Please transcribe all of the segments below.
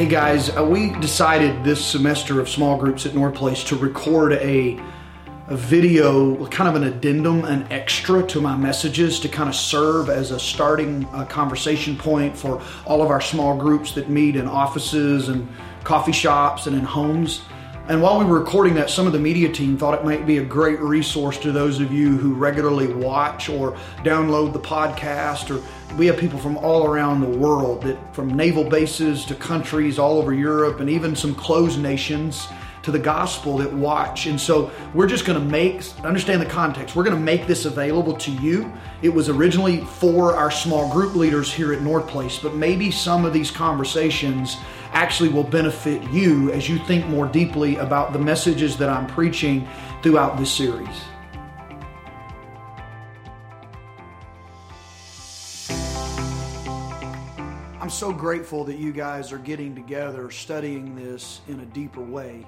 Hey guys, uh, we decided this semester of small groups at North Place to record a, a video, kind of an addendum, an extra to my messages to kind of serve as a starting uh, conversation point for all of our small groups that meet in offices and coffee shops and in homes. And while we were recording that, some of the media team thought it might be a great resource to those of you who regularly watch or download the podcast. Or we have people from all around the world, that from naval bases to countries all over Europe and even some closed nations to the gospel that watch. And so we're just going to make, understand the context, we're going to make this available to you. It was originally for our small group leaders here at North Place, but maybe some of these conversations actually will benefit you as you think more deeply about the messages that I'm preaching throughout this series. I'm so grateful that you guys are getting together, studying this in a deeper way.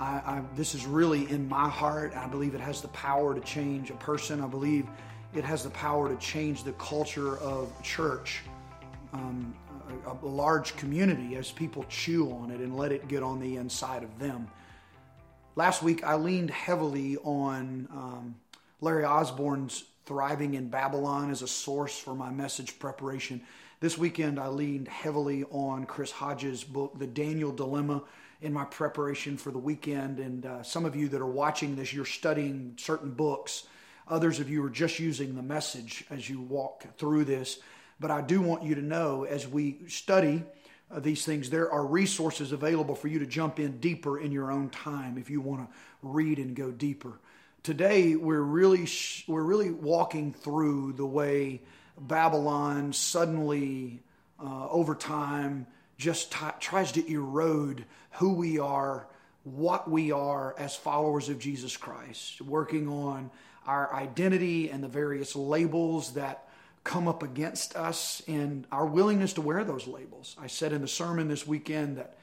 I, I, this is really in my heart. I believe it has the power to change a person. I believe it has the power to change the culture of church, um, a, large community, as people chew on it and let it get on the inside of them. Last week, I leaned heavily on um, Larry Osborne's Thriving in Babylon as a source for my message preparation. This weekend, I leaned heavily on Chris Hodges' book, The Daniel Dilemma in my preparation for the weekend. And uh, some of you that are watching this, you're studying certain books. Others of you are just using the message as you walk through this. But I do want you to know as we study uh, these things, there are resources available for you to jump in deeper in your own time if you want to read and go deeper. Today, we're really, we're really walking through the way Babylon suddenly, uh, over time, just t- tries to erode who we are, what we are as followers of Jesus Christ, working on our identity and the various labels that come up against us and our willingness to wear those labels. I said in the sermon this weekend that,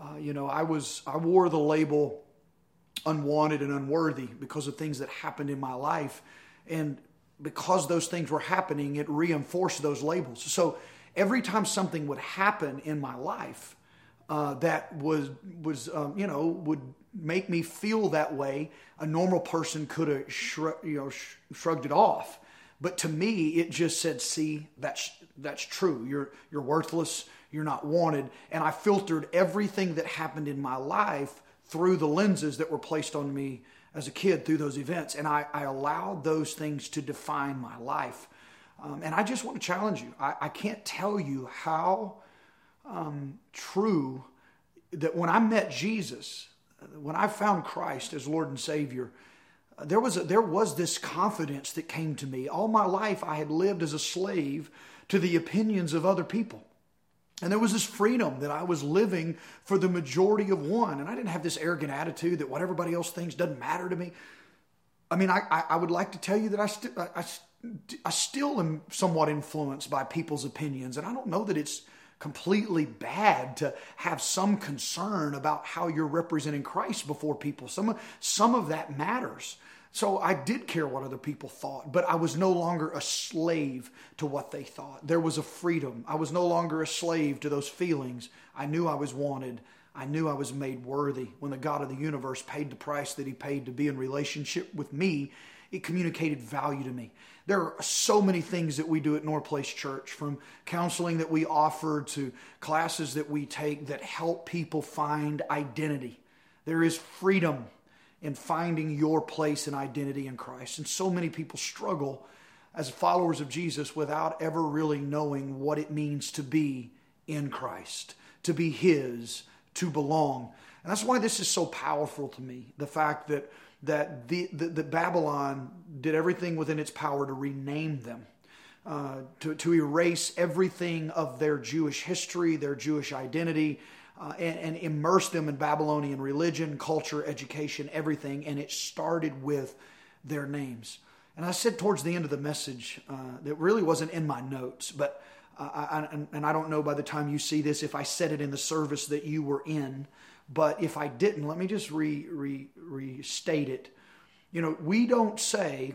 uh, you know, I was I wore the label unwanted and unworthy because of things that happened in my life, and because those things were happening, it reinforced those labels. So every time something would happen in my life uh, that was was um, you know would make me feel that way, a normal person could have shrug, you know sh- shrugged it off. But to me, it just said, "See, that's that's true. You're you're worthless. You're not wanted." And I filtered everything that happened in my life through the lenses that were placed on me as a kid through those events, and I, I allowed those things to define my life. Um, and I just want to challenge you. I, I can't tell you how um, true that when I met Jesus, when I found Christ as Lord and Savior, there was a, there was this confidence that came to me. All my life, I had lived as a slave to the opinions of other people. And there was this freedom that I was living for the majority of one. And I didn't have this arrogant attitude that what everybody else thinks doesn't matter to me. I mean, I, I, I would like to tell you that I, st- I, I still am somewhat influenced by people's opinions, and I don't know that it's completely bad to have some concern about how you're representing Christ before people. Some some of that matters. So I did care what other people thought, but I was no longer a slave to what they thought. There was a freedom. I was no longer a slave to those feelings. I knew I was wanted. I knew I was made worthy. When the God of the universe paid the price that he paid to be in relationship with me, it communicated value to me. There are so many things that we do at North Place Church, from counseling that we offer to classes that we take that help people find identity. There is freedom in finding your place and identity in Christ. And so many people struggle as followers of Jesus without ever really knowing what it means to be in Christ, to be His, to belong. And that's why this is so powerful to me the fact that that the, the, the Babylon did everything within its power to rename them. Uh, to, to erase everything of their Jewish history, their Jewish identity, uh, and, and, immerse them in Babylonian religion, culture, education, everything. And it started with their names. And I said towards the end of the message uh, that really wasn't in my notes, but I, I, and I don't know by the time you see this if I said it in the service that you were in. But if I didn't, let me just re, re, restate it. You know, we don't say,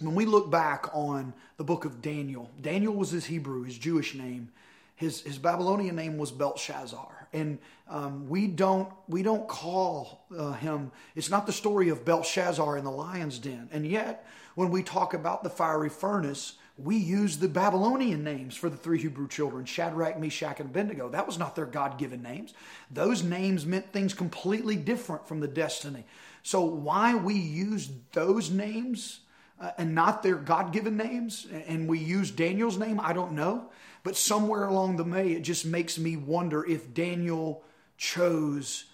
when we look back on the book of Daniel, Daniel was his Hebrew, his Jewish name. His, his Babylonian name was Belshazzar. And um, we don't we don't call uh, him. It's not the story of Belshazzar in the lion's den. And yet, when we talk about the fiery furnace, we use the Babylonian names for the three Hebrew children Shadrach, Meshach, and Abednego. That was not their God given names. Those names meant things completely different from the destiny. So, why we use those names uh, and not their God given names, and we use Daniel's name, I don't know. But somewhere along the way, it just makes me wonder if Daniel chose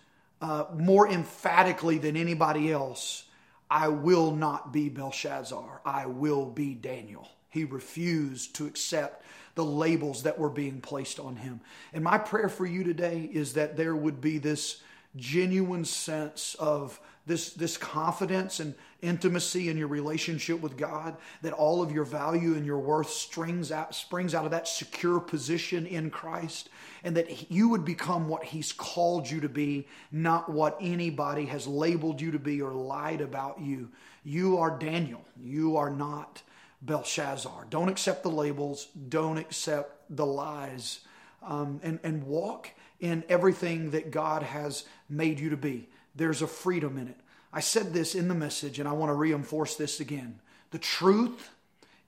uh, more emphatically than anybody else I will not be Belshazzar, I will be Daniel. He refused to accept the labels that were being placed on him. And my prayer for you today is that there would be this genuine sense of this, this confidence and intimacy in your relationship with God, that all of your value and your worth springs out, springs out of that secure position in Christ, and that you would become what He's called you to be, not what anybody has labeled you to be or lied about you. You are Daniel. You are not Belshazzar. Don't accept the labels, don't accept the lies, um, and, and walk in everything that God has made you to be. There's a freedom in it. I said this in the message, and I want to reinforce this again. The truth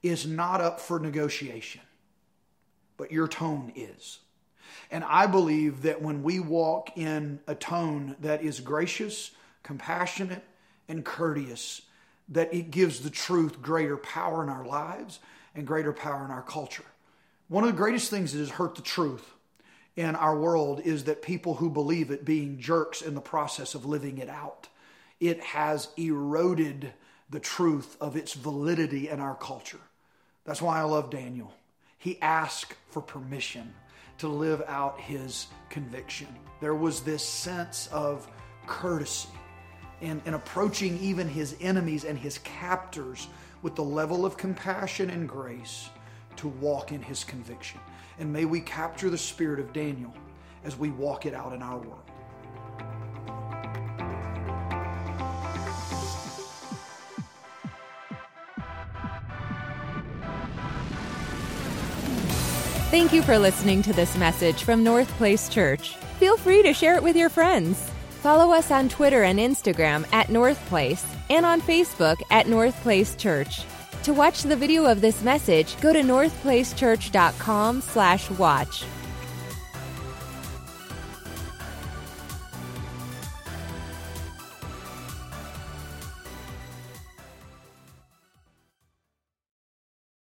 is not up for negotiation, but your tone is. And I believe that when we walk in a tone that is gracious, compassionate, and courteous, that it gives the truth greater power in our lives and greater power in our culture. One of the greatest things that has hurt the truth in our world is that people who believe it being jerks in the process of living it out. It has eroded the truth of its validity in our culture. That's why I love Daniel. He asked for permission to live out his conviction. There was this sense of courtesy in, in approaching even his enemies and his captors with the level of compassion and grace to walk in his conviction. And may we capture the spirit of Daniel as we walk it out in our world. Thank you for listening to this message from North Place Church. Feel free to share it with your friends. Follow us on Twitter and Instagram at North Place and on Facebook at North Place Church. To watch the video of this message, go to northplacechurch.com slash watch